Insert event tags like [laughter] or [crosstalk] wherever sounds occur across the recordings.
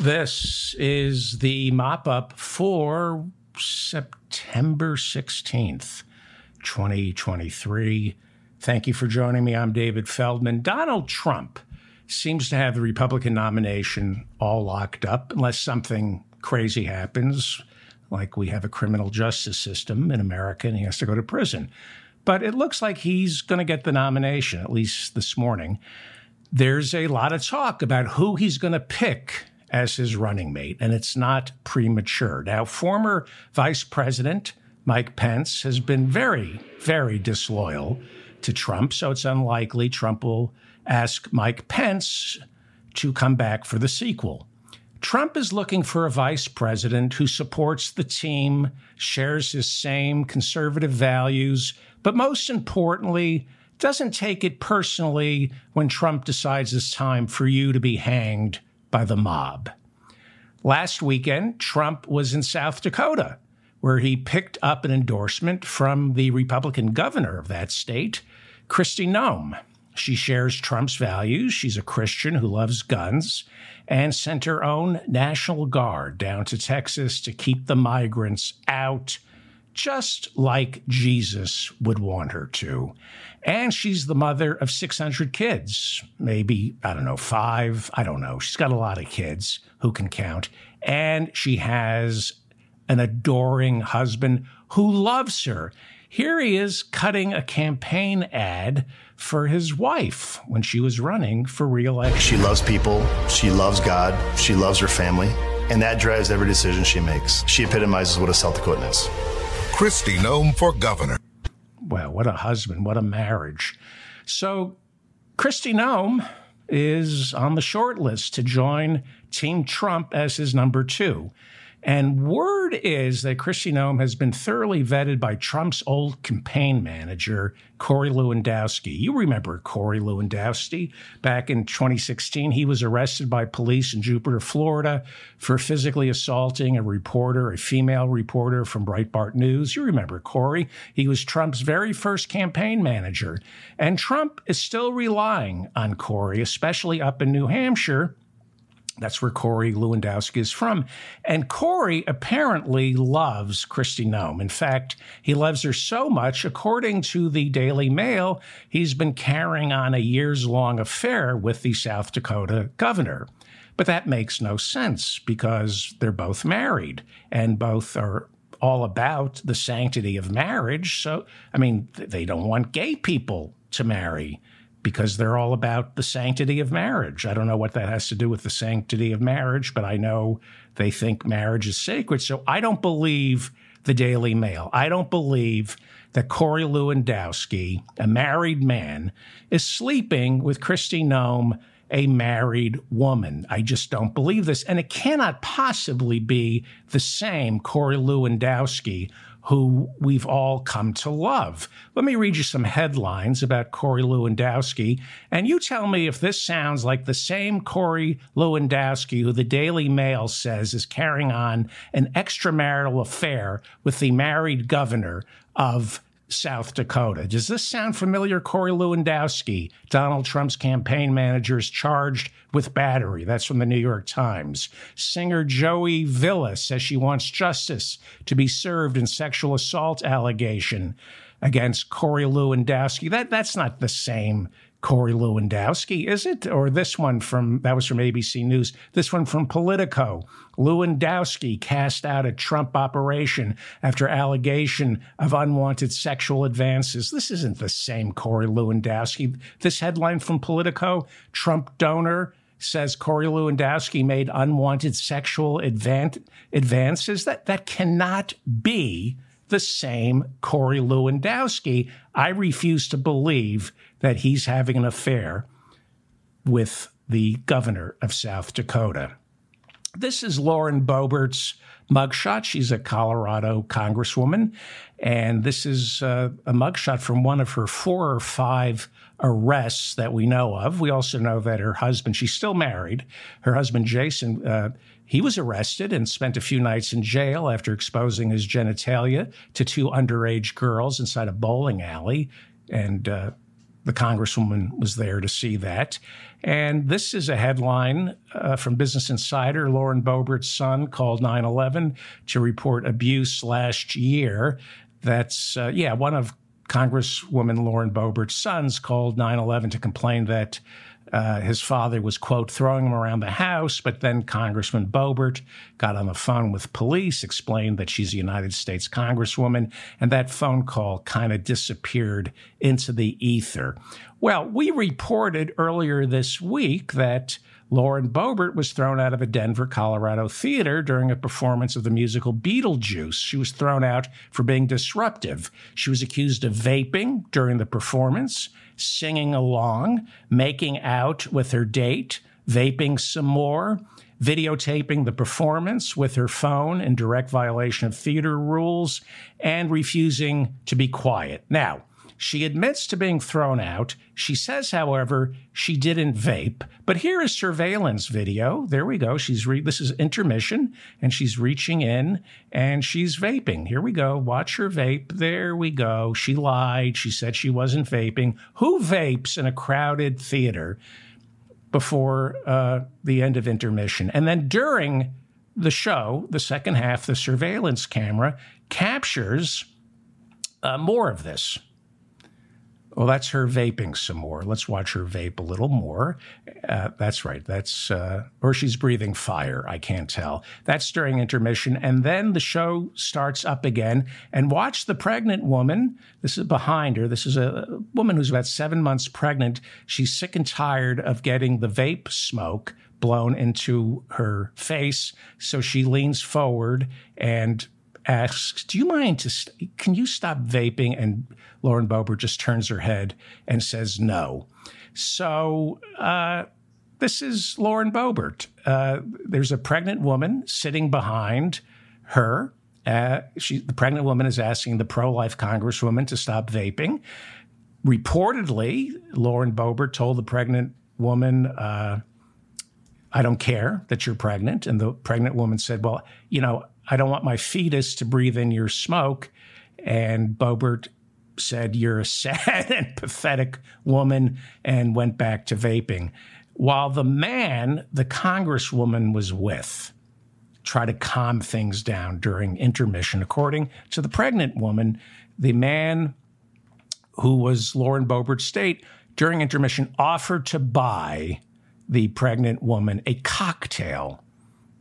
This is the mop up for September 16th, 2023. Thank you for joining me. I'm David Feldman. Donald Trump seems to have the Republican nomination all locked up unless something crazy happens, like we have a criminal justice system in America and he has to go to prison. But it looks like he's going to get the nomination, at least this morning. There's a lot of talk about who he's going to pick as his running mate, and it's not premature. Now, former Vice President Mike Pence has been very, very disloyal to Trump, so it's unlikely Trump will ask Mike Pence to come back for the sequel. Trump is looking for a vice president who supports the team, shares his same conservative values, but most importantly, doesn't take it personally when Trump decides it's time for you to be hanged by the mob. Last weekend, Trump was in South Dakota, where he picked up an endorsement from the Republican governor of that state, Kristi Noem. She shares Trump's values. She's a Christian who loves guns and sent her own National Guard down to Texas to keep the migrants out, just like Jesus would want her to. And she's the mother of 600 kids, maybe, I don't know, five. I don't know. She's got a lot of kids who can count. And she has an adoring husband who loves her. Here he is cutting a campaign ad for his wife when she was running for reelection. She loves people, she loves God, she loves her family, and that drives every decision she makes. She epitomizes what a South Dakotan is. Kristi Noem for governor. Well, what a husband, what a marriage. So, Kristi Noem is on the short list to join Team Trump as his number two. And word is that Kristi Noem has been thoroughly vetted by Trump's old campaign manager, Corey Lewandowski. You remember Corey Lewandowski. Back in 2016, he was arrested by police in Jupiter, Florida for physically assaulting a reporter, a female reporter from Breitbart News. You remember Corey. He was Trump's very first campaign manager. And Trump is still relying on Corey, especially up in New Hampshire that's where Corey Lewandowski is from. And Corey apparently loves Kristi Noem. In fact, he loves her so much, according to the Daily Mail, he's been carrying on a years long affair with the South Dakota governor. But that makes no sense because they're both married and both are all about the sanctity of marriage. So, I mean, they don't want gay people to marry because they're all about the sanctity of marriage. I don't know what that has to do with the sanctity of marriage, but I know they think marriage is sacred. So I don't believe the Daily Mail. I don't believe that Corey Lewandowski, a married man, is sleeping with Kristi Noem, a married woman. I just don't believe this. And it cannot possibly be the same Corey Lewandowski who we've all come to love. Let me read you some headlines about Corey Lewandowski, and you tell me if this sounds like the same Corey Lewandowski who the Daily Mail says is carrying on an extramarital affair with the married governor of South Dakota. Does this sound familiar? Corey Lewandowski, Donald Trump's campaign manager, is charged with battery. That's from the New York Times. Singer Joy Villa says she wants justice to be served in sexual assault allegation against Corey Lewandowski. That that's not the same Corey Lewandowski, is it? Or this one from, that was from ABC News, this one from Politico. Lewandowski cast out a Trump operation after allegation of unwanted sexual advances. This isn't the same Corey Lewandowski. This headline from Politico Trump donor says Corey Lewandowski made unwanted sexual advan- advances. That, that cannot be the same Corey Lewandowski. I refuse to believe that he's having an affair with the governor of South Dakota. This is Lauren Boebert's mugshot. She's a Colorado congresswoman. And this is uh, a mugshot from one of her four or five arrests that we know of. We also know that her husband, she's still married. Her husband, Jason, uh, he was arrested and spent a few nights in jail after exposing his genitalia to two underage girls inside a bowling alley. And uh, the Congresswoman was there to see that. And this is a headline uh, from Business Insider. Lauren Boebert's son called 9 11 to report abuse last year. That's, uh, yeah, one of Congresswoman Lauren Boebert's sons called 9 11 to complain that uh, his father was, quote, throwing him around the house, but then Congressman Boebert got on the phone with police, explained that she's a United States Congresswoman, and that phone call kind of disappeared into the ether. Well, we reported earlier this week that Lauren Boebert was thrown out of a Denver, Colorado theater during a performance of the musical Beetlejuice. She was thrown out for being disruptive. She was accused of vaping during the performance singing along, making out with her date, vaping some more, videotaping the performance with her phone in direct violation of theater rules, and refusing to be quiet. Now, she admits to being thrown out. She says, however, she didn't vape. But here is surveillance video. There we go. She's re- this is intermission, and she's reaching in and she's vaping. Here we go. Watch her vape. There we go. She lied. She said she wasn't vaping. Who vapes in a crowded theater before uh, the end of intermission? And then during the show, the second half, the surveillance camera captures uh, more of this. Well, that's her vaping some more. Let's watch her vape a little more. Uh, that's right. That's, uh, or she's breathing fire. I can't tell. That's during intermission. And then the show starts up again. And watch the pregnant woman. This is behind her. This is a woman who's about seven months pregnant. She's sick and tired of getting the vape smoke blown into her face. So she leans forward and asks, "Do you mind to? St- can you stop vaping?" And Lauren Boebert just turns her head and says no. So uh, this is Lauren Boebert. Uh, there's a pregnant woman sitting behind her. Uh, she, the pregnant woman is asking the pro-life congresswoman to stop vaping. Reportedly, Lauren Boebert told the pregnant woman, uh, "I don't care that you're pregnant," and the pregnant woman said, "Well, you know." I don't want my fetus to breathe in your smoke. And Boebert said, You're a sad [laughs] and pathetic woman, and went back to vaping. While the man the Congresswoman was with tried to calm things down during intermission, according to the pregnant woman, the man who was Lauren Boebert's state during intermission offered to buy the pregnant woman a cocktail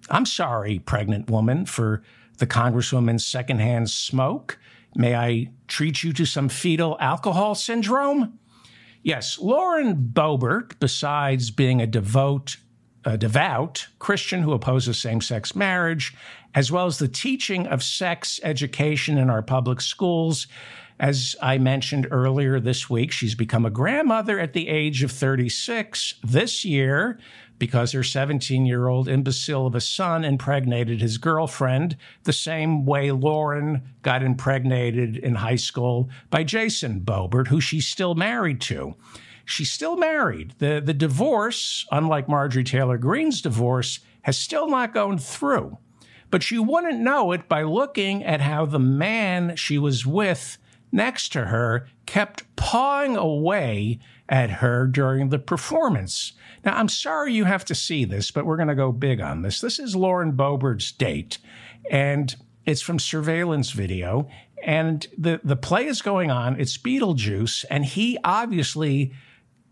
I'm sorry, pregnant woman, for the Congresswoman's secondhand smoke. May I treat you to some fetal alcohol syndrome? Yes, Lauren Boebert, besides being a devout, a devout Christian who opposes same sex marriage, as well as the teaching of sex education in our public schools, as I mentioned earlier this week, she's become a grandmother at the age of 36 this year because her 17 year old imbecile of a son impregnated his girlfriend the same way Lauren got impregnated in high school by Jason Boebert, who she's still married to. She's still married. The, the divorce, unlike Marjorie Taylor Greene's divorce, has still not gone through. But you wouldn't know it by looking at how the man she was with next to her kept pawing away at her during the performance. Now, I'm sorry you have to see this, but we're going to go big on this. This is Lauren Boebert's date, and it's from surveillance video. And the, the play is going on. It's Beetlejuice, and he obviously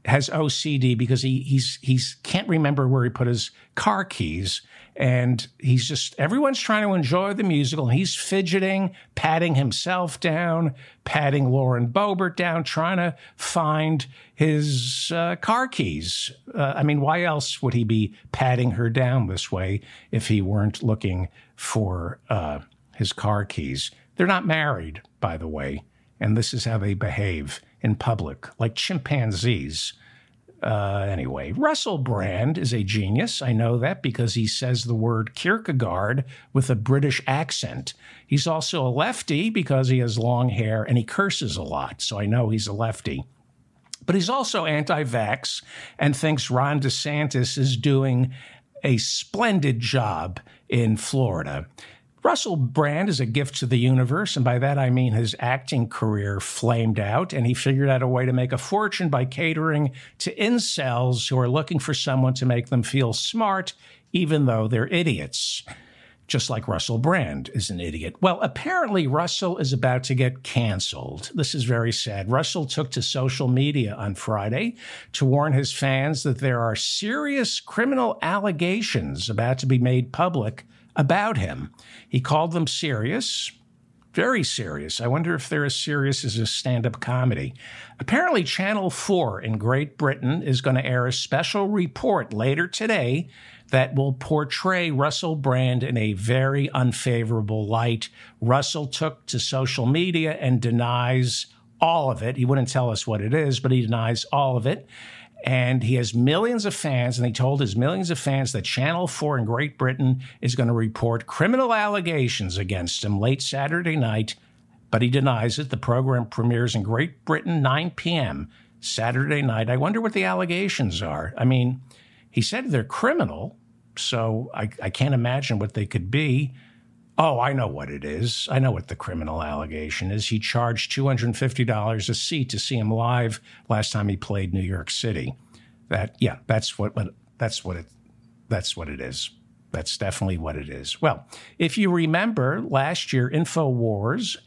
has OCD because he he's he's can't remember where he put his car keys and he's just everyone's trying to enjoy the musical. He's fidgeting patting himself down patting lauren boebert down trying to find his uh, car keys. Uh, i mean why else would he be patting her down this way if he weren't looking for uh, his car keys? They're not married by the way. And this is how they behave in public like chimpanzees uh, anyway, Russell Brand is a genius. I know that because he says the word Kierkegaard with a British accent. He's also a lefty because he has long hair and he curses a lot. So I know he's a lefty. But he's also anti vax and thinks Ron DeSantis is doing a splendid job in Florida. Russell Brand is a gift to the universe, and by that I mean his acting career flamed out, and he figured out a way to make a fortune by catering to incels who are looking for someone to make them feel smart, even though they're idiots. Just like Russell Brand is an idiot. Well, apparently, Russell is about to get canceled. This is very sad. Russell took to social media on Friday to warn his fans that there are serious criminal allegations about to be made public about him. He called them serious, very serious. I wonder if they're as serious as a stand up comedy. Apparently, Channel 4 in Great Britain is going to air a special report later today that will portray Russell Brand in a very unfavorable light. Russell took to social media and denies all of it. He wouldn't tell us what it is, but he denies all of it and he has millions of fans, and he told his millions of fans that Channel 4 in Great Britain is going to report criminal allegations against him late Saturday night, but he denies it. The program premieres in Great Britain 9 p.m. Saturday night. I wonder what the allegations are. I mean, he said they're criminal, so I, I can't imagine what they could be. Oh, I know what it is. I know what the criminal allegation is. He charged $250 a seat to see him live last time he played New York City. That yeah, that's what, that's what it that's what it is. That's definitely what it is. Well, if you remember last year, InfoWars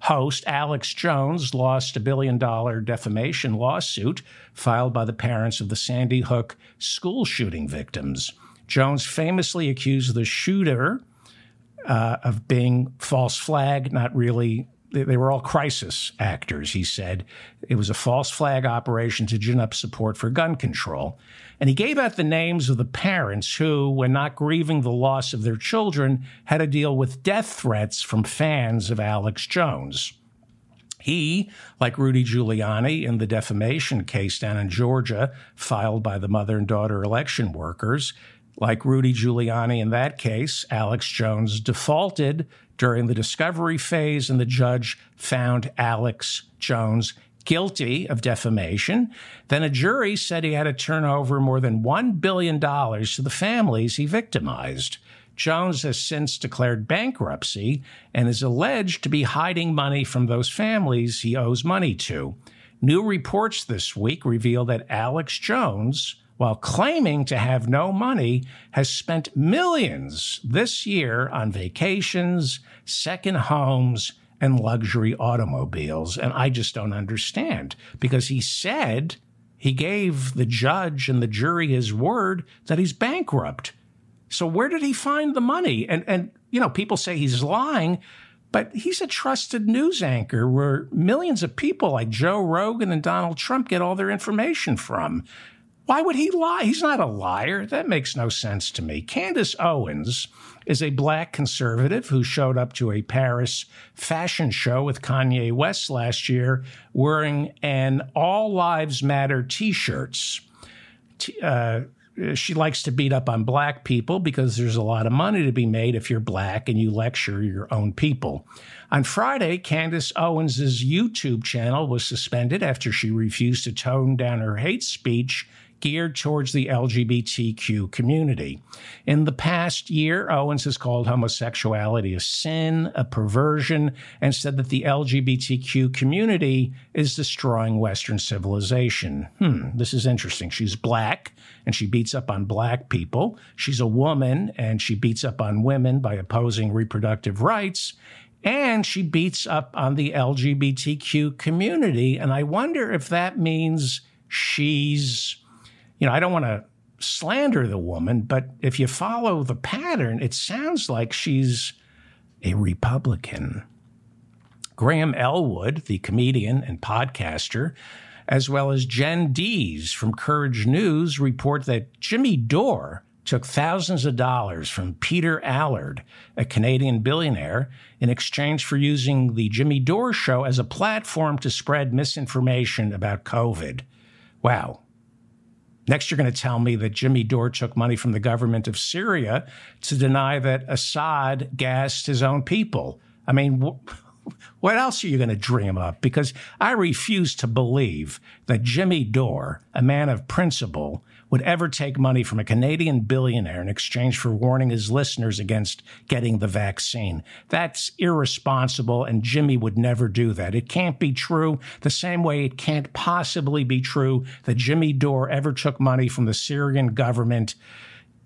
host Alex Jones lost a billion dollar defamation lawsuit filed by the parents of the Sandy Hook school shooting victims. Jones famously accused the shooter uh, of being false flag, not really. They, they were all crisis actors, he said. It was a false flag operation to gin up support for gun control. And he gave out the names of the parents who, when not grieving the loss of their children, had to deal with death threats from fans of Alex Jones. He, like Rudy Giuliani in the defamation case down in Georgia, filed by the mother and daughter election workers, like Rudy Giuliani in that case, Alex Jones defaulted during the discovery phase, and the judge found Alex Jones guilty of defamation. Then a jury said he had to turn over more than $1 billion to the families he victimized. Jones has since declared bankruptcy and is alleged to be hiding money from those families he owes money to. New reports this week reveal that Alex Jones while claiming to have no money, has spent millions this year on vacations, second homes, and luxury automobiles. And I just don't understand because he said he gave the judge and the jury his word that he's bankrupt. So where did he find the money? And and you know, people say he's lying, but he's a trusted news anchor where millions of people like Joe Rogan and Donald Trump get all their information from. Why would he lie? He's not a liar. That makes no sense to me. Candace Owens is a black conservative who showed up to a Paris fashion show with Kanye West last year wearing an All Lives Matter t shirts. Uh, she likes to beat up on black people because there's a lot of money to be made if you're black and you lecture your own people. On Friday, Candace Owens' YouTube channel was suspended after she refused to tone down her hate speech geared towards the LGBTQ community. In the past year, Owens has called homosexuality a sin, a perversion, and said that the LGBTQ community is destroying Western civilization. Hmm, this is interesting. She's black and she beats up on black people. She's a woman and she beats up on women by opposing reproductive rights and she beats up on the LGBTQ community. And I wonder if that means she's you know, I don't want to slander the woman, but if you follow the pattern, it sounds like she's a Republican. Graham Elwood, the comedian and podcaster, as well as Jen Dees from Courage News, report that Jimmy Dore took thousands of dollars from Peter Allard, a Canadian billionaire, in exchange for using the Jimmy Dore show as a platform to spread misinformation about COVID. Wow, Next, you're going to tell me that Jimmy Dore took money from the government of Syria to deny that Assad gassed his own people. I mean, wh- [laughs] what else are you going to dream up? Because I refuse to believe that Jimmy Dore, a man of principle, would ever take money from a Canadian billionaire in exchange for warning his listeners against getting the vaccine. That's irresponsible, and Jimmy would never do that. It can't be true the same way it can't possibly be true that Jimmy Dore ever took money from the Syrian government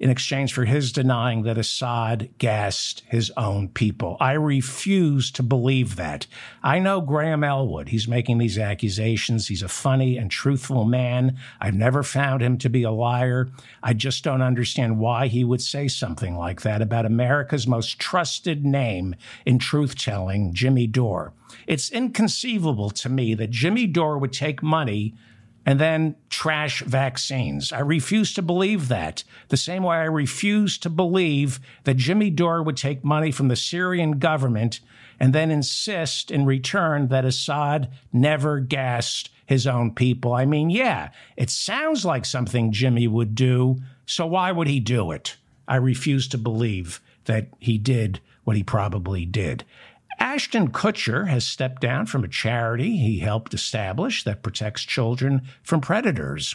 in exchange for his denying that Assad gassed his own people. I refuse to believe that. I know Graham Elwood. He's making these accusations. He's a funny and truthful man. I've never found him to be a liar. I just don't understand why he would say something like that about America's most trusted name in truth telling, Jimmy Dore. It's inconceivable to me that Jimmy Dore would take money and then trash vaccines. I refuse to believe that. The same way I refuse to believe that Jimmy Dore would take money from the Syrian government and then insist in return that Assad never gassed his own people. I mean, yeah, it sounds like something Jimmy would do, so why would he do it? I refuse to believe that he did what he probably did. Ashton Kutcher has stepped down from a charity he helped establish that protects children from predators.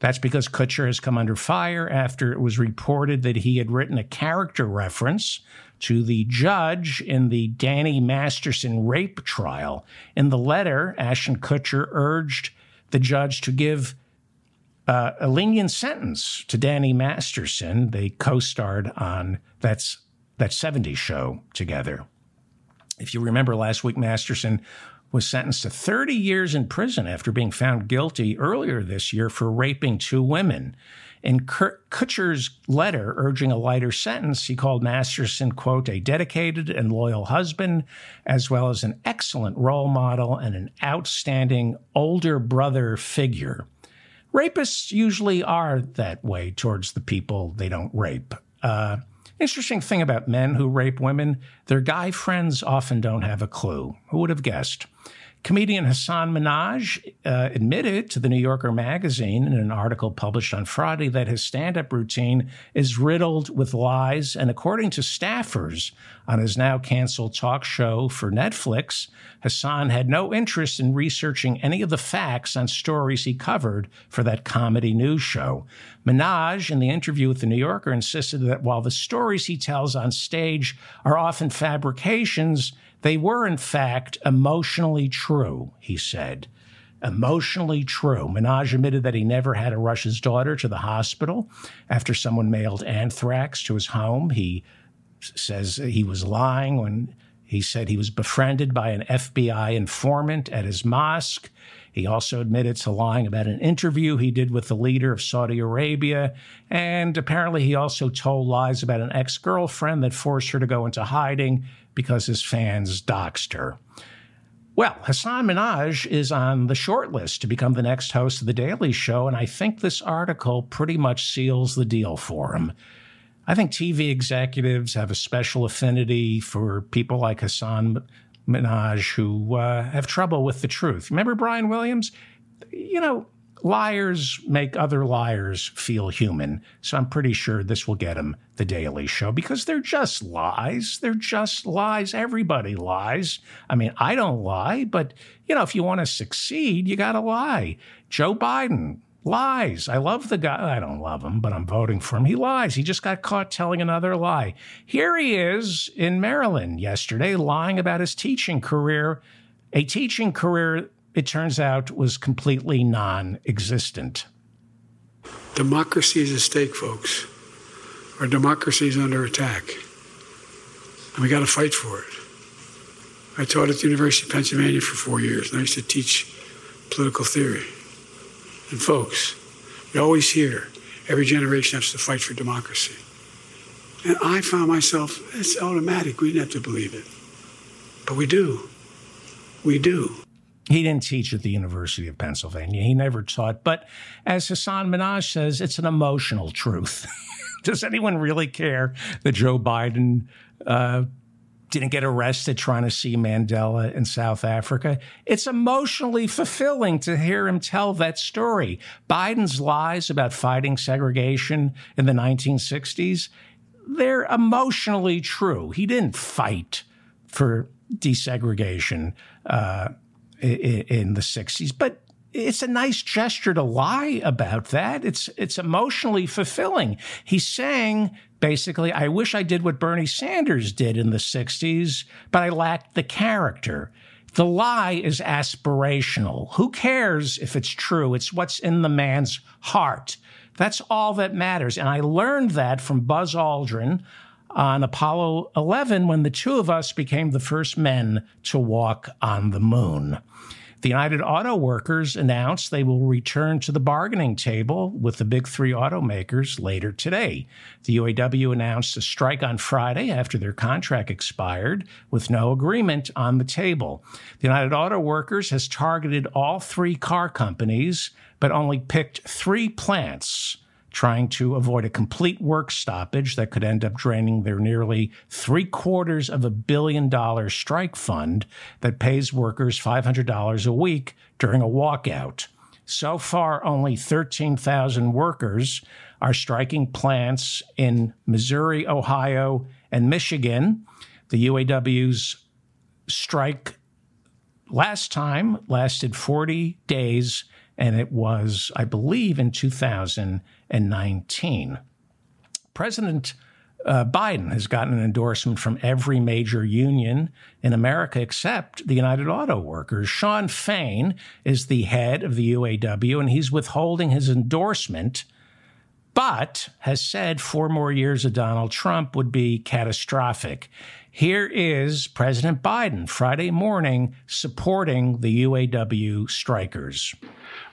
That's because Kutcher has come under fire after it was reported that he had written a character reference to the judge in the Danny Masterson rape trial. In the letter, Ashton Kutcher urged the judge to give uh, a lenient sentence to Danny Masterson. They co-starred on that's that 70s show together. If you remember last week, Masterson was sentenced to 30 years in prison after being found guilty earlier this year for raping two women. In Kutcher's letter urging a lighter sentence, he called Masterson, quote, a dedicated and loyal husband, as well as an excellent role model and an outstanding older brother figure. Rapists usually are that way towards the people they don't rape. Uh, Interesting thing about men who rape women, their guy friends often don't have a clue. Who would have guessed? Comedian Hasan Minhaj uh, admitted to the New Yorker magazine in an article published on Friday that his stand up routine is riddled with lies. And according to staffers on his now canceled talk show for Netflix, Hasan had no interest in researching any of the facts on stories he covered for that comedy news show. Minhaj, in the interview with the New Yorker, insisted that while the stories he tells on stage are often fabrications, they were, in fact, emotionally true, he said. Emotionally true. Minhaj admitted that he never had to rush his daughter to the hospital after someone mailed anthrax to his home. He says he was lying when he said he was befriended by an FBI informant at his mosque. He also admitted to lying about an interview he did with the leader of Saudi Arabia. And apparently, he also told lies about an ex girlfriend that forced her to go into hiding because his fans doxed her. Well, Hasan Minhaj is on the short list to become the next host of The Daily Show, and I think this article pretty much seals the deal for him. I think TV executives have a special affinity for people like Hasan Minhaj who uh, have trouble with the truth. Remember Brian Williams? You know, liars make other liars feel human. So I'm pretty sure this will get him the Daily Show because they're just lies. They're just lies. Everybody lies. I mean, I don't lie, but you know, if you want to succeed, you got to lie. Joe Biden lies. I love the guy. I don't love him, but I'm voting for him. He lies. He just got caught telling another lie. Here he is in Maryland yesterday lying about his teaching career, a teaching career, it turns out, was completely non existent. Democracy is at stake, folks. Our democracy is under attack. And we got to fight for it. I taught at the University of Pennsylvania for four years, and I used to teach political theory. And folks, you always hear every generation has to fight for democracy. And I found myself, it's automatic. We didn't have to believe it. But we do. We do. He didn't teach at the University of Pennsylvania. He never taught. But as Hasan Minhaj says, it's an emotional truth. [laughs] Does anyone really care that Joe Biden uh, didn't get arrested trying to see Mandela in South Africa. It's emotionally fulfilling to hear him tell that story. Biden's lies about fighting segregation in the 1960s, they're emotionally true. He didn't fight for desegregation uh, in, the 60s, but it's a nice gesture to lie about that. It's it's emotionally fulfilling. He's saying basically, I wish I did what Bernie Sanders did in the 60s, but I lacked the character. The lie is aspirational. Who cares if it's true? It's what's in the man's heart. That's all that matters. And I learned that from Buzz Aldrin on Apollo 11 when the two of us became the first men to walk on the moon. The United Auto Workers announced they will return to the bargaining table with the big three automakers later today. The UAW announced a strike on Friday after their contract expired with no agreement on the table. The United Auto Workers has targeted all three car companies, but only picked three plants trying to avoid a complete work stoppage that could end up draining their nearly three quarters of a billion dollar strike fund that pays workers $500 a week during a walkout. So far, only 13,000 workers are striking plants in Missouri, Ohio, and Michigan. The UAW's strike last time lasted 40 days and it was, I believe, in 2019. President uh, Biden has gotten an endorsement from every major union in America except the United Auto Workers. Shawn Fain is the head of the UAW, and he's withholding his endorsement, but has said four more years of Donald Trump would be catastrophic. Here is President Biden Friday morning supporting the UAW strikers.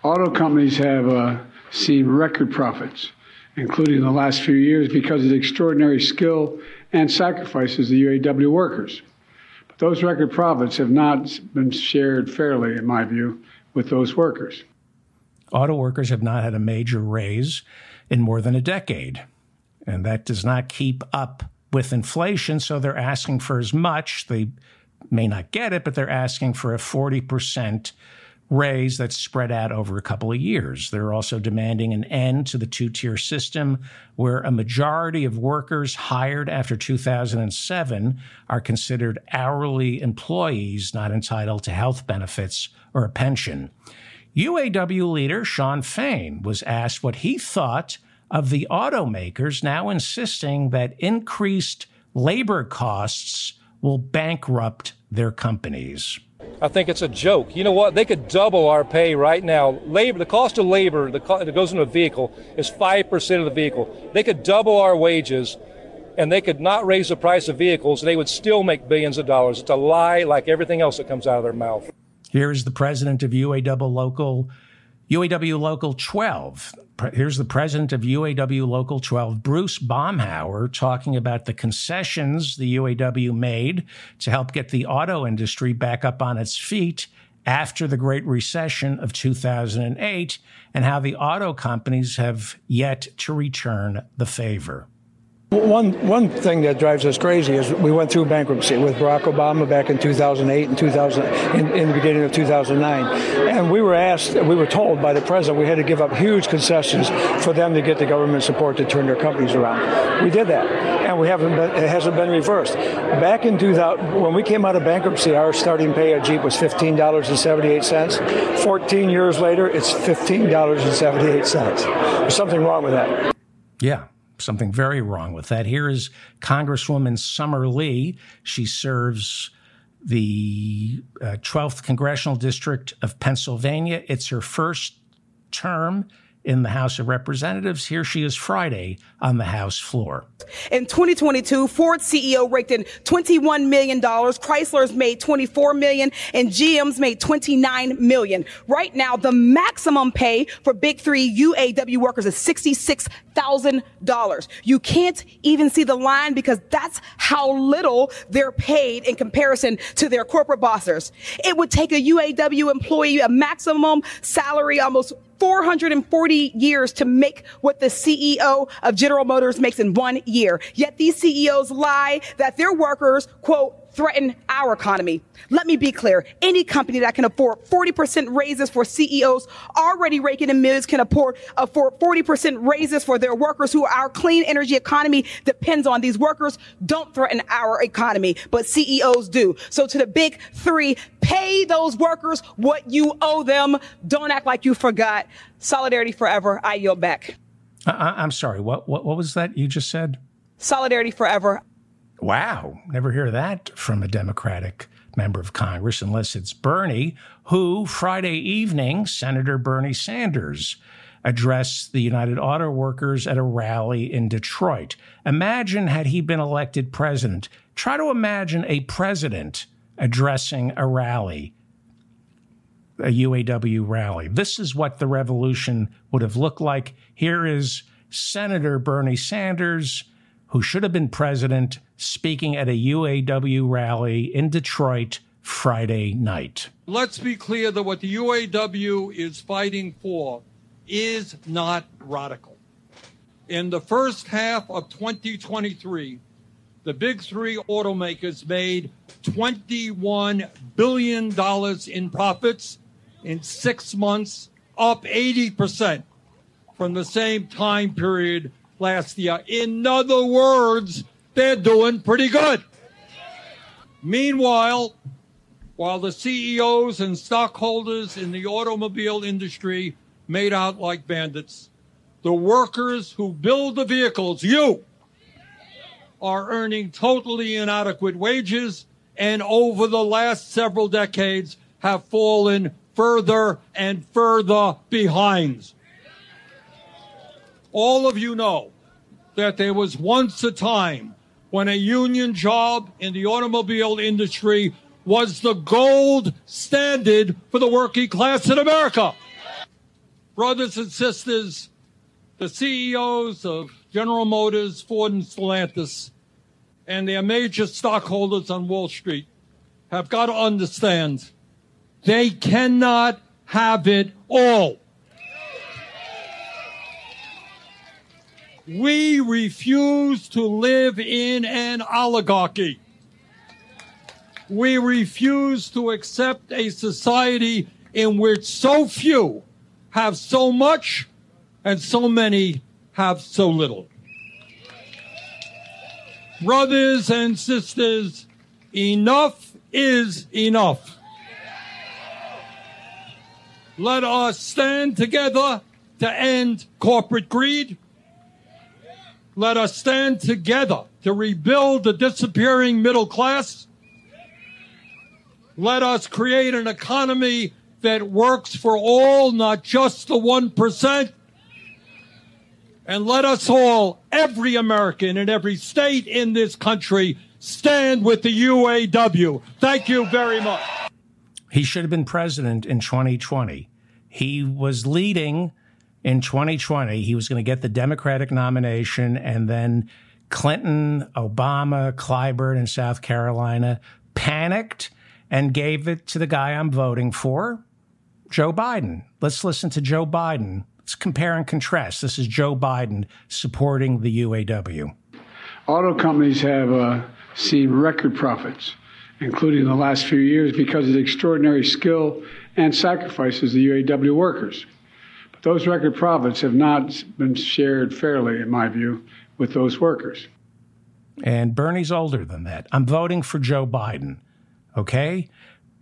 Auto companies have uh, seen record profits, including the last few years, because of the extraordinary skill and sacrifices of the UAW workers. But those record profits have not been shared fairly, in my view, with those workers. Auto workers have not had a major raise in more than a decade, and that does not keep up with inflation. So they're asking for as much. They may not get it, but they're asking for a 40% raise that's spread out over a couple of years. They're also demanding an end to the two tier system where a majority of workers hired after 2007 are considered hourly employees not entitled to health benefits or a pension. UAW leader Shawn Fain was asked what he thought of the automakers now insisting that increased labor costs will bankrupt their companies. I think it's a joke. You know what? They could double our pay right now. Labor, the cost of labor the co- that goes into a vehicle is 5% of the vehicle. They could double our wages and they could not raise the price of vehicles. They would still make billions of dollars. It's a lie like everything else that comes out of their mouth. Here is the president of UAW Local UAW Local 12. Here's the president of UAW Local 12, Bruce Baumhower, talking about the concessions the UAW made to help get the auto industry back up on its feet after the Great Recession of 2008 and how the auto companies have yet to return the favor. One one thing that drives us crazy is we went through bankruptcy with Barack Obama back in 2008 and 2000 in, in, the beginning of 2009, and we were asked, we were told by the president we had to give up huge concessions for them to get the government support to turn their companies around. We did that, and we haven't been, it hasn't been reversed. Back in 2000, when we came out of bankruptcy, our starting pay at Jeep was $15.78. 14 years later, it's $15.78. There's something wrong with that. Yeah something very wrong with that. Here is Congresswoman Summer Lee. She serves the uh, 12th Congressional District of Pennsylvania. It's her first term in the House of Representatives. Here she is Friday on the House floor. In 2022, Ford CEO raked in $21 million. Chrysler's made 24 million and GM's made 29 million. Right now, the maximum pay for big three UAW workers is $66,000. You can't even see the line because that's how little they're paid in comparison to their corporate bosses. It would take a UAW employee a maximum salary almost 440 years to make what the CEO of General Motors makes in one year. Yet these CEOs lie that their workers, quote, threaten our economy. Let me be clear. Any company that can afford 40% raises for CEOs already raking in millions can afford, afford 40% raises for their workers who our clean energy economy depends on. These workers don't threaten our economy, but CEOs do. So to the big three, pay those workers what you owe them. Don't act like you forgot. Solidarity forever. I yield back. I- I'm sorry. What, what what was that you just said? Solidarity forever. Wow, never hear that from a Democratic member of Congress unless it's Bernie, who Friday evening, Senator Bernie Sanders addressed the United Auto Workers at a rally in Detroit. Imagine had he been elected president. Try to imagine a president addressing a rally, a UAW rally. This is what the revolution would have looked like. Here is Senator Bernie Sanders, who should have been president, speaking at a UAW rally in Detroit Friday night. Let's be clear that what the UAW is fighting for is not radical. In the first half of 2023, the big three automakers made $21 billion in profits in six months, up 80% from the same time period last year. In other words, they're doing pretty good. Meanwhile, while the CEOs and stockholders in the automobile industry made out like bandits, the workers who build the vehicles, you, are earning totally inadequate wages and over the last several decades have fallen further and further behind. All of you know that there was once a time when a union job in the automobile industry was the gold standard for the working class in America. Brothers and sisters, the CEOs of General Motors, Ford, and Stellantis, and their major stockholders on Wall Street have got to understand they cannot have it all. We refuse to live in an oligarchy. We refuse to accept a society in which so few have so much and so many have so little. Brothers and sisters, enough is enough. Let us stand together to end corporate greed. Let us stand together to rebuild the disappearing middle class. Let us create an economy that works for all, not just the 1%. And let us all, every American in every state in this country, stand with the UAW. Thank you very much. He should have been president in 2020. He was leading in 2020. He was going to get the Democratic nomination, and then Clinton, Obama, Clyburn in South Carolina panicked and gave it to the guy I'm voting for, Joe Biden. Let's listen to Joe Biden. Let's compare and contrast. This is Joe Biden supporting the UAW. Auto companies have uh, seen record profits, including the last few years, because of the extraordinary skill and sacrifices of the UAW workers. Those record profits have not been shared fairly, in my view, with those workers. And Bernie's older than that. I'm voting for Joe Biden. Okay?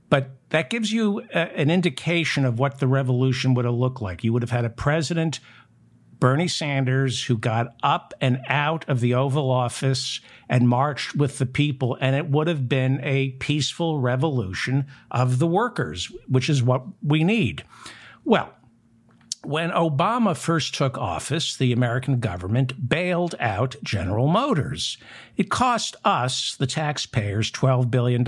But that gives you a, an indication of what the revolution would have looked like. You would have had a president, Bernie Sanders, who got up and out of the Oval Office and marched with the people, and it would have been a peaceful revolution of the workers, which is what we need. Well, when Obama first took office, the American government bailed out General Motors. It cost us, the taxpayers, $12 billion,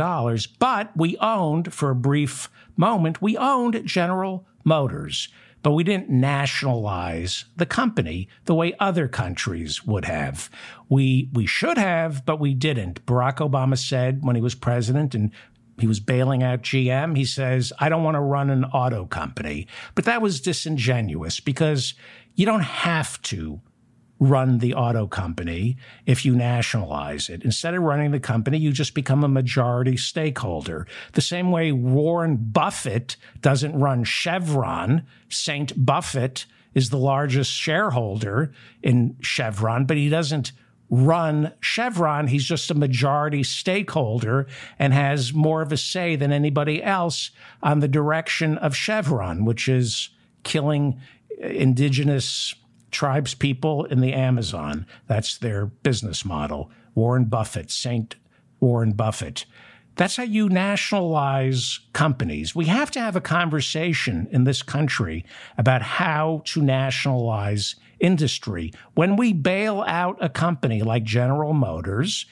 but we owned, for a brief moment, we owned General Motors. But we didn't nationalize the company the way other countries would have. We, we should have, but we didn't. Barack Obama said when he was president, and he was bailing out GM. He says, I don't want to run an auto company. But that was disingenuous because you don't have to run the auto company if you nationalize it. Instead of running the company, you just become a majority stakeholder. The same way Warren Buffett doesn't run Chevron, St. Buffett is the largest shareholder in Chevron, but he doesn't run Chevron. He's just a majority stakeholder and has more of a say than anybody else on the direction of Chevron, which is killing indigenous tribes people in the Amazon. That's their business model. Warren Buffett, St. Warren Buffett. That's how you nationalize companies. We have to have a conversation in this country about how to nationalize industry. When we bail out a company like General Motors,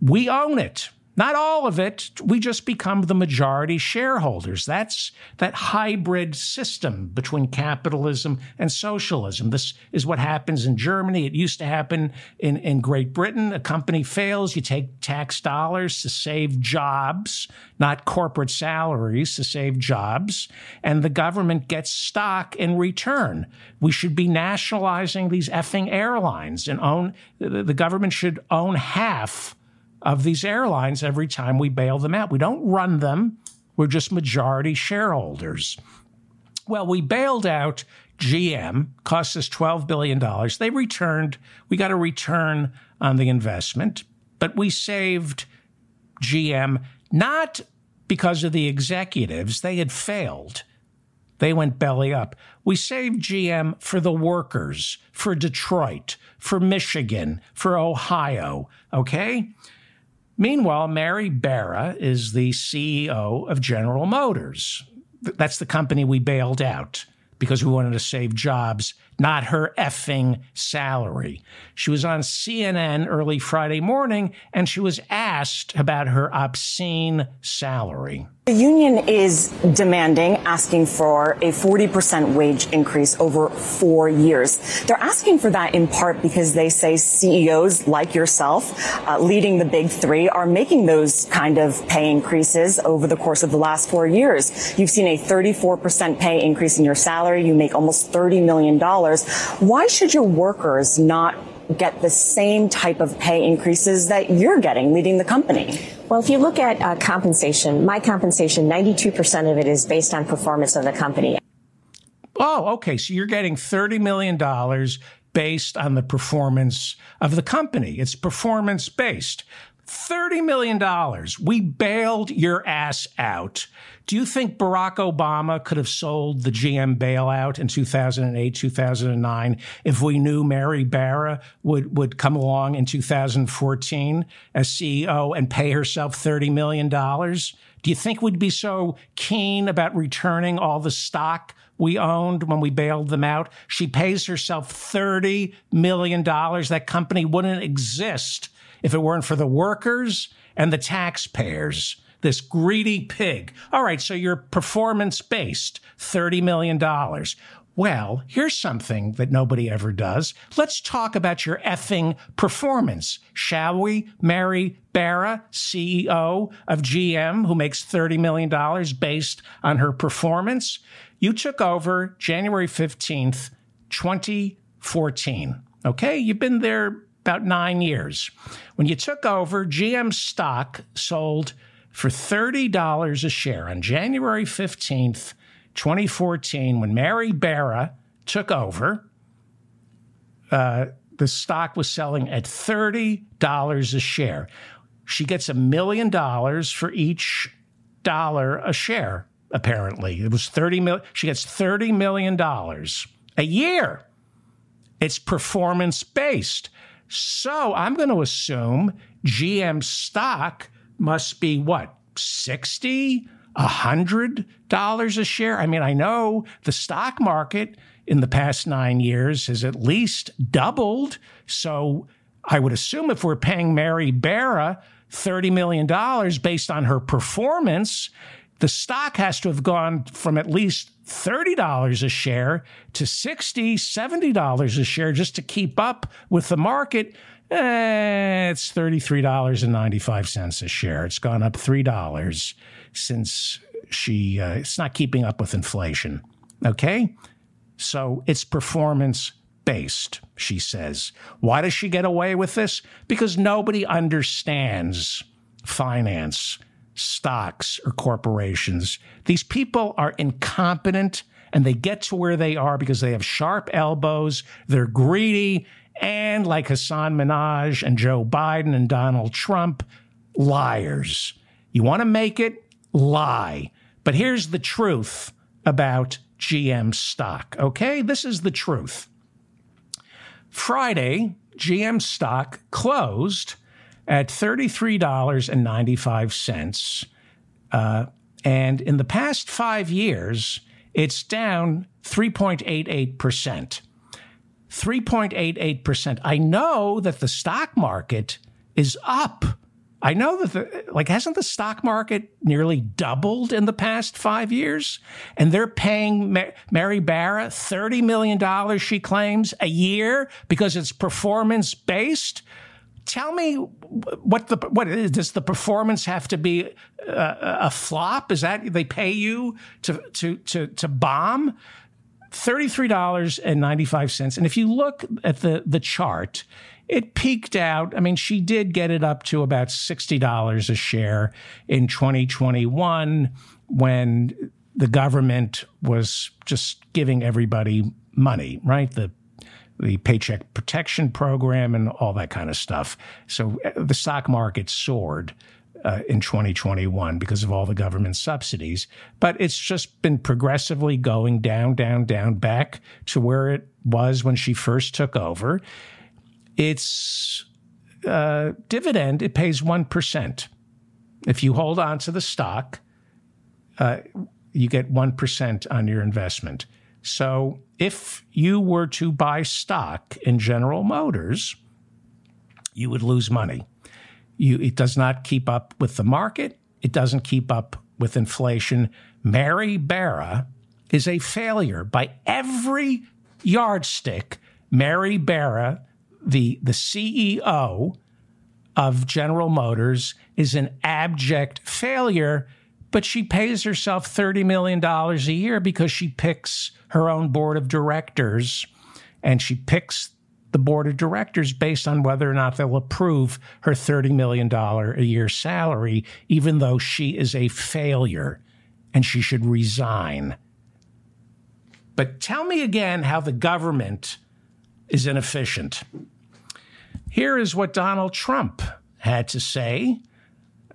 we own it. Not all of it. We just become the majority shareholders. That's that hybrid system between capitalism and socialism. This is what happens in Germany. It used to happen in, in Great Britain. A company fails, you take tax dollars to save jobs, not corporate salaries to save jobs, and the government gets stock in return. We should be nationalizing these effing airlines and own, the government should own half of these airlines every time we bail them out. We don't run them, we're just majority shareholders. Well, we bailed out GM, cost us $12 billion. They returned, we got a return on the investment, but we saved GM not because of the executives, they had failed. They went belly up. We saved GM for the workers, for Detroit, for Michigan, for Ohio, okay? Meanwhile, Mary Barra is the CEO of General Motors. That's the company we bailed out because we wanted to save jobs, not her effing salary. She was on CNN early Friday morning and she was asked about her obscene salary. The union is demanding, asking for a 40% wage increase over four years. They're asking for that in part because they say CEOs like yourself, uh, leading the big three, are making those kind of pay increases over the course of the last four years. You've seen a 34% pay increase in your salary. You make almost $30 million. Why should your workers not get the same type of pay increases that you're getting leading the company? Well, if you look at uh, compensation, my compensation, 92% of it is based on performance of the company. Oh, okay. So you're getting $30 million based on the performance of the company. It's performance based. $30 million. We bailed your ass out. Do you think Barack Obama could have sold the GM bailout in 2008, 2009 if we knew Mary Barra would, would come along in 2014 as CEO and pay herself $30 million? Do you think we'd be so keen about returning all the stock we owned when we bailed them out? She pays herself $30 million. That company wouldn't exist if it weren't for the workers and the taxpayers. This greedy pig. All right, so you're performance based, $30 million. Well, here's something that nobody ever does. Let's talk about your effing performance, shall we? Mary Barra, CEO of GM, who makes $30 million based on her performance. You took over January 15th, 2014. Okay, you've been there about nine years. When you took over, GM stock sold for $30 a share on January 15th, 2014, when Mary Barra took over. Uh, the stock was selling at $30 a share. She gets a million dollars for each dollar a share, apparently. It was 30 million. She gets $30 million a year. It's performance based. So I'm going to assume GM stock must be what, 60, $100 a share? I mean, I know the stock market in the past nine years has at least doubled. So I would assume if we're paying Mary Barra $30 million based on her performance, the stock has to have gone from at least $30 a share to $60, $70 a share just to keep up with the market. Eh, it's $33.95 a share. It's gone up $3 since she, uh, it's not keeping up with inflation. Okay? So it's performance based, she says. Why does she get away with this? Because nobody understands finance, stocks, or corporations. These people are incompetent and they get to where they are because they have sharp elbows, they're greedy, and like Hasan Minhaj and Joe Biden and Donald Trump, liars. You want to make it? Lie. But here's the truth about GM stock, okay? This is the truth. Friday, GM stock closed at $33.95. Uh, and in the past five years, it's down 3.88%. 3.88%. I know that the stock market is up I know that the, like hasn't the stock market nearly doubled in the past five years, and they're paying Ma- Mary Barra thirty million dollars, she claims, a year because it's performance based. Tell me what the what does the performance have to be a, a flop? Is that they pay you to to to to bomb? $33.95. And if you look at the, the chart, it peaked out. I mean, she did get it up to about $60 a share in 2021 when the government was just giving everybody money, right? The the paycheck protection program and all that kind of stuff. So uh, the stock market soared uh, in 2021 because of all the government subsidies. But it's just been progressively going down, down, down back to where it was when she first took over its uh, dividend, it pays 1%. If you hold on to the stock, uh, you get 1% on your investment. So if you were to buy stock in General Motors, you would lose money. You, it does not keep up with the market. It doesn't keep up with inflation. Mary Barra is a failure by every yardstick. Mary Barra the the CEO of General Motors is an abject failure, but she pays herself $30 million a year because she picks her own board of directors and she picks the board of directors based on whether or not they'll approve her $30 million a year salary, even though she is a failure and she should resign. But tell me again how the government is inefficient. Here is what Donald Trump had to say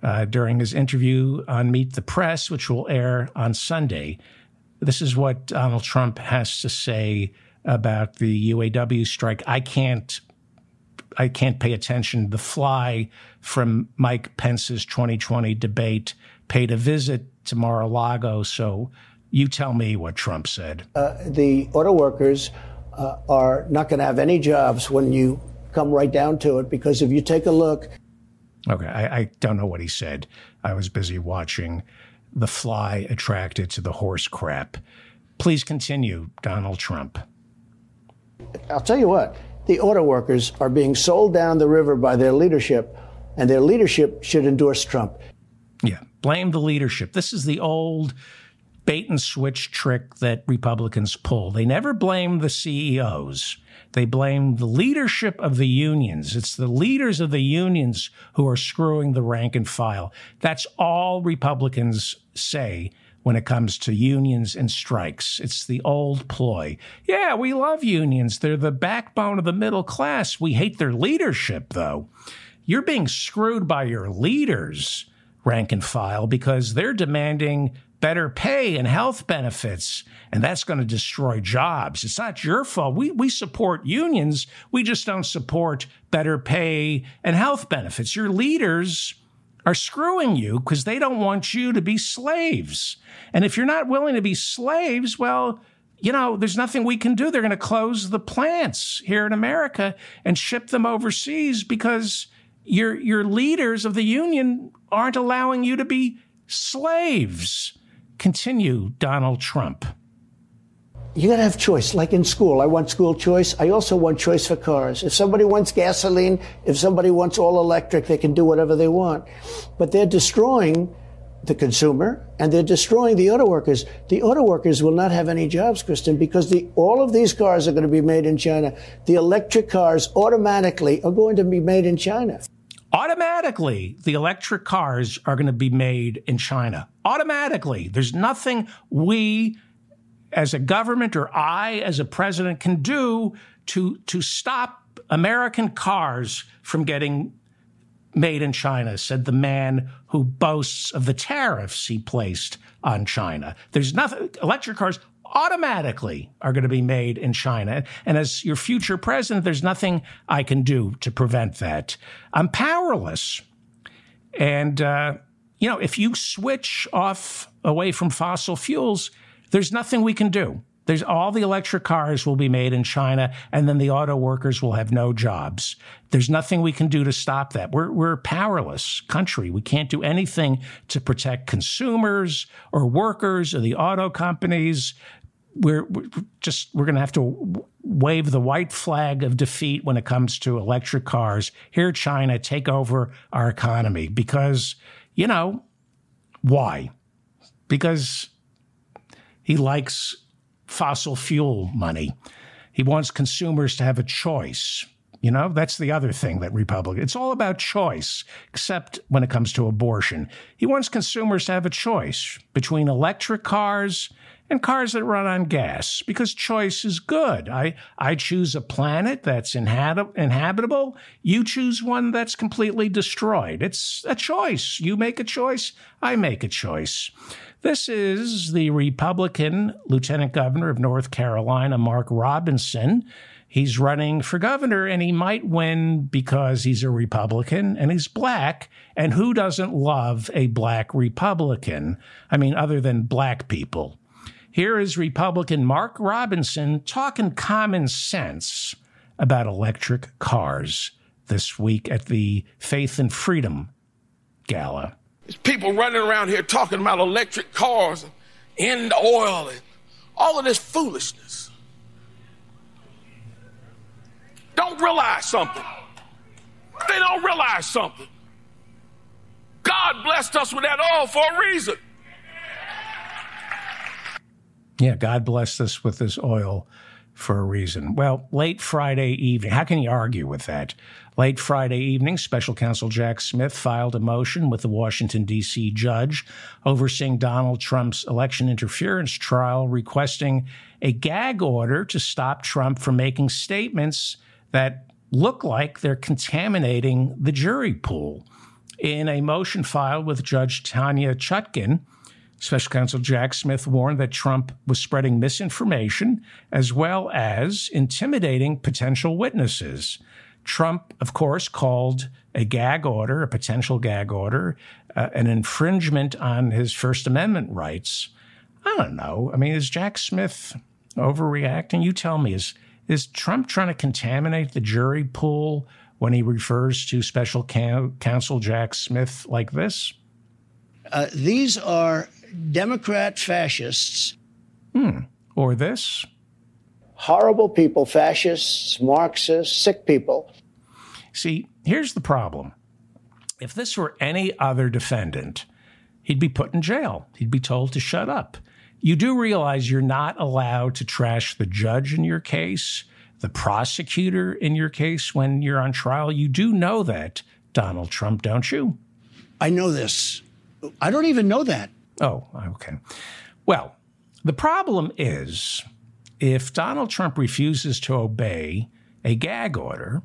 uh, during his interview on Meet the Press, which will air on Sunday. This is what Donald Trump has to say about the UAW strike. I can't I can't pay attention. The fly from Mike Pence's 2020 debate paid a visit to Mar-a-Lago. So you tell me what Trump said. Uh, the auto workers uh, are not going to have any jobs when you come right down to it, because if you take a look. Okay, I, I don't know what he said. I was busy watching The Fly Attracted to the Horse Crap. Please continue, Donald Trump. I'll tell you what, the auto workers are being sold down the river by their leadership, and their leadership should endorse Trump. Yeah, blame the leadership. This is the old bait and switch trick that Republicans pull. They never blame the CEOs. They blame the leadership of the unions. It's the leaders of the unions who are screwing the rank and file. That's all Republicans say when it comes to unions and strikes. It's the old ploy. Yeah, we love unions. They're the backbone of the middle class. We hate their leadership, though. You're being screwed by your leaders, rank and file, because they're demanding better pay and health benefits, and that's going to destroy jobs. It's not your fault. We, we support unions. We just don't support better pay and health benefits. Your leaders are screwing you because they don't want you to be slaves. And if you're not willing to be slaves, well, you know, there's nothing we can do. They're going to close the plants here in America and ship them overseas because your your leaders of the union aren't allowing you to be slaves. Continue, Donald Trump. You got to have choice. Like in school, I want school choice. I also want choice for cars. If somebody wants gasoline, if somebody wants all electric, they can do whatever they want. But they're destroying the consumer and they're destroying the auto workers. The auto workers will not have any jobs, Kristen, because the, all of these cars are going to be made in China. The electric cars automatically are going to be made in China. Automatically, the electric cars are going to be made in China. Automatically. There's nothing we as a government or I as a president can do to, to stop American cars from getting made in China, said the man who boasts of the tariffs he placed on China. There's nothing, electric cars automatically are going to be made in China. And as your future president, there's nothing I can do to prevent that. I'm powerless. And, uh, you know, if you switch off away from fossil fuels, there's nothing we can do. There's all the electric cars will be made in China, and then the auto workers will have no jobs. There's nothing we can do to stop that. We're, we're a powerless country. We can't do anything to protect consumers or workers or the auto companies. We're, we're just we're going to have to wave the white flag of defeat when it comes to electric cars. Here, China, take over our economy because you know why? Because he likes fossil fuel money. He wants consumers to have a choice. You know, that's the other thing that Republican. It's all about choice, except when it comes to abortion. He wants consumers to have a choice between electric cars and cars that run on gas because choice is good. I, I choose a planet that's inhabit- inhabitable. You choose one that's completely destroyed. It's a choice. You make a choice. I make a choice. This is the Republican Lieutenant Governor of North Carolina, Mark Robinson. He's running for governor and he might win because he's a Republican and he's black. And who doesn't love a black Republican? I mean, other than black people. Here is Republican Mark Robinson talking common sense about electric cars this week at the Faith and Freedom Gala. There's people running around here talking about electric cars and end oil and all of this foolishness. Don't realize something. They don't realize something. God blessed us with that oil for a reason. Yeah, God blessed us with this oil for a reason. Well, late Friday evening, how can you argue with that? Late Friday evening, special counsel Jack Smith filed a motion with the Washington, D.C. judge overseeing Donald Trump's election interference trial, requesting a gag order to stop Trump from making statements that look like they're contaminating the jury pool. In a motion filed with Judge Tanya Chutkin, Special counsel Jack Smith warned that Trump was spreading misinformation as well as intimidating potential witnesses. Trump, of course, called a gag order, a potential gag order, uh, an infringement on his First Amendment rights. I don't know. I mean, is Jack Smith overreacting? You tell me. Is is Trump trying to contaminate the jury pool when he refers to special counsel Jack Smith like this? Uh, these are Democrat fascists. Hmm. Or this? Horrible people, fascists, Marxists, sick people. See, here's the problem. If this were any other defendant, he'd be put in jail. He'd be told to shut up. You do realize you're not allowed to trash the judge in your case, the prosecutor in your case when you're on trial. You do know that, Donald Trump, don't you? I know this. I don't even know that. Oh, okay. Well, the problem is if Donald Trump refuses to obey a gag order,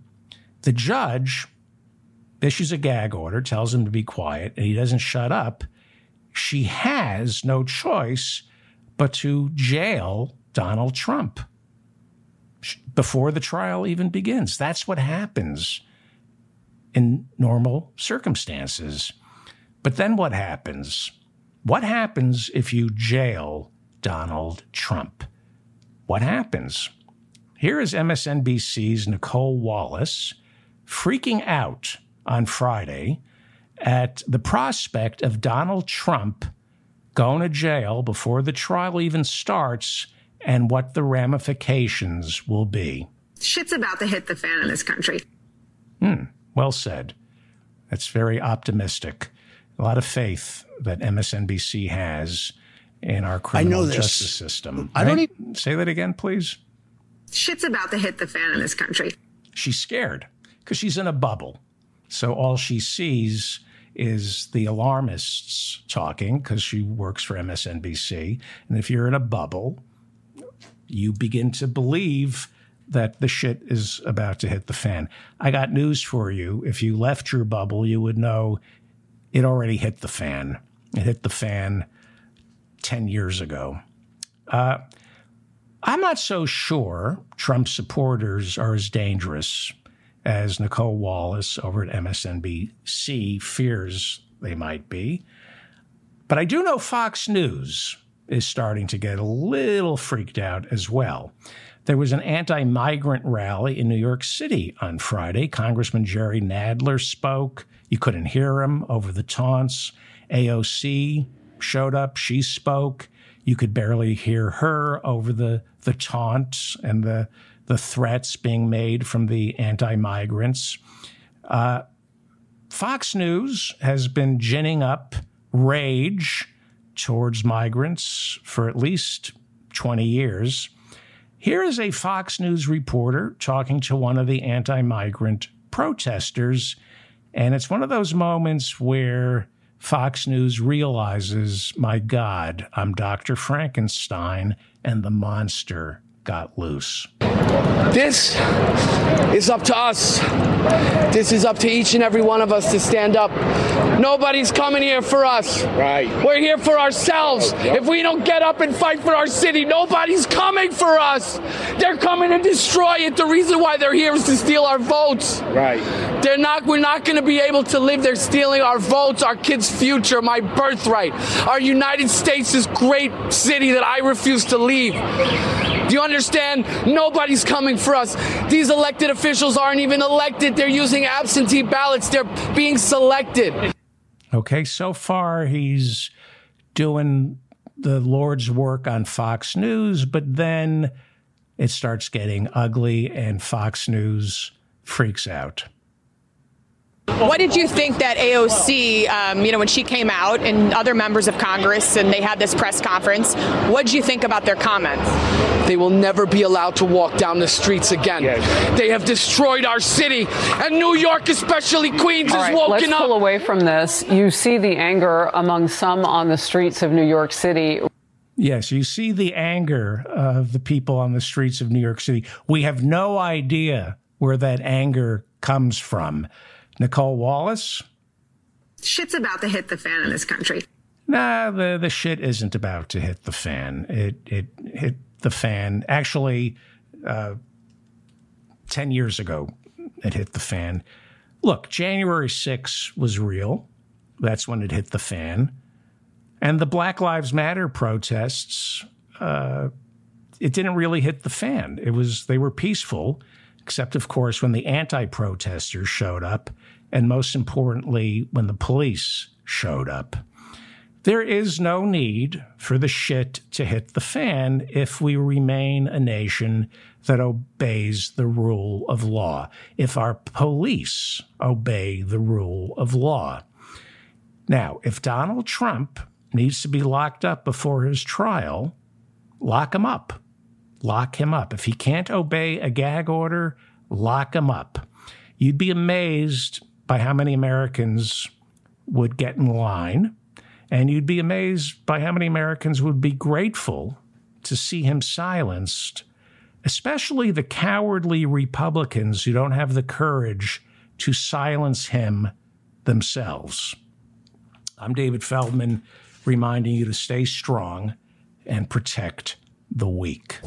the judge issues a gag order, tells him to be quiet, and he doesn't shut up. She has no choice but to jail Donald Trump before the trial even begins. That's what happens in normal circumstances. But then what happens? What happens if you jail Donald Trump? What happens? Here is MSNBC's Nicolle Wallace freaking out on Friday at the prospect of Donald Trump going to jail before the trial even starts and what the ramifications will be. Shit's about to hit the fan in this country. Hmm, well said. That's very optimistic. a lot of faith that MSNBC has in our criminal know this. justice system. I don't Right? Say that again, please. Shit's about to hit the fan in this country. She's scared because she's in a bubble. So all she sees is the alarmists talking because she works for MSNBC. And if you're in a bubble, you begin to believe that the shit is about to hit the fan. I got news for you. If you left your bubble, you would know it already hit the fan. It hit the fan 10 years ago. Uh, I'm not so sure Trump supporters are as dangerous as Nicolle Wallace over at MSNBC fears they might be. But I do know Fox News is starting to get a little freaked out as well. There was an anti migrant rally in New York City on Friday. Congressman Jerry Nadler spoke. You couldn't hear him over the taunts. AOC showed up. She spoke. You could barely hear her over the, the taunts and the, the threats being made from the anti migrants. Uh, Fox News has been ginning up rage towards migrants for at least 20 years. Here is a Fox News reporter talking to one of the anti migrant protesters. And it's one of those moments where Fox News realizes, my God, I'm Dr. Frankenstein and the monster got loose. This is up to us. This is up to each and every one of us to stand up. Nobody's coming here for us. Right. We're here for ourselves. Oh, if we don't get up and fight for our city, nobody's coming for us. They're coming to destroy it. The reason why they're here is to steal our votes. Right. They're not we're not going to be able to live. They're stealing our votes, our kids' future, my birthright. Our United States is great city that I refuse to leave. Do you understand? Nobody's coming for us. These elected officials aren't even elected. They're using absentee ballots. They're being selected. Okay, so far he's doing the Lord's work on Fox News, but then it starts getting ugly and Fox News freaks out. What did you think that AOC, um, you know, when she came out and other members of Congress and they had this press conference, what did you think about their comments? They will never be allowed to walk down the streets again. They have destroyed our city, and New York, especially Queens, All is right, woken let's up. pull away from this. You see the anger among some on the streets of New York City. Yes, you see the anger of the people on the streets of New York City. We have no idea where that anger comes from. Nicolle Wallace? Shit's about to hit the fan in this country. Nah, the, the shit isn't about to hit the fan. It it hit the fan. Actually, uh, 10 years ago, it hit the fan. Look, January 6 was real. That's when it hit the fan. And the Black Lives Matter protests, uh, it didn't really hit the fan. It was they were peaceful, except of course when the anti-protesters showed up, and most importantly when the police showed up. There is no need for the shit to hit the fan if we remain a nation that obeys the rule of law, if our police obey the rule of law. Now, if Donald Trump needs to be locked up before his trial, lock him up. Lock him up. If he can't obey a gag order, lock him up. You'd be amazed by how many Americans would get in line, and you'd be amazed by how many Americans would be grateful to see him silenced, especially the cowardly Republicans who don't have the courage to silence him themselves. I'm David Feldman, reminding you to stay strong and protect the weak.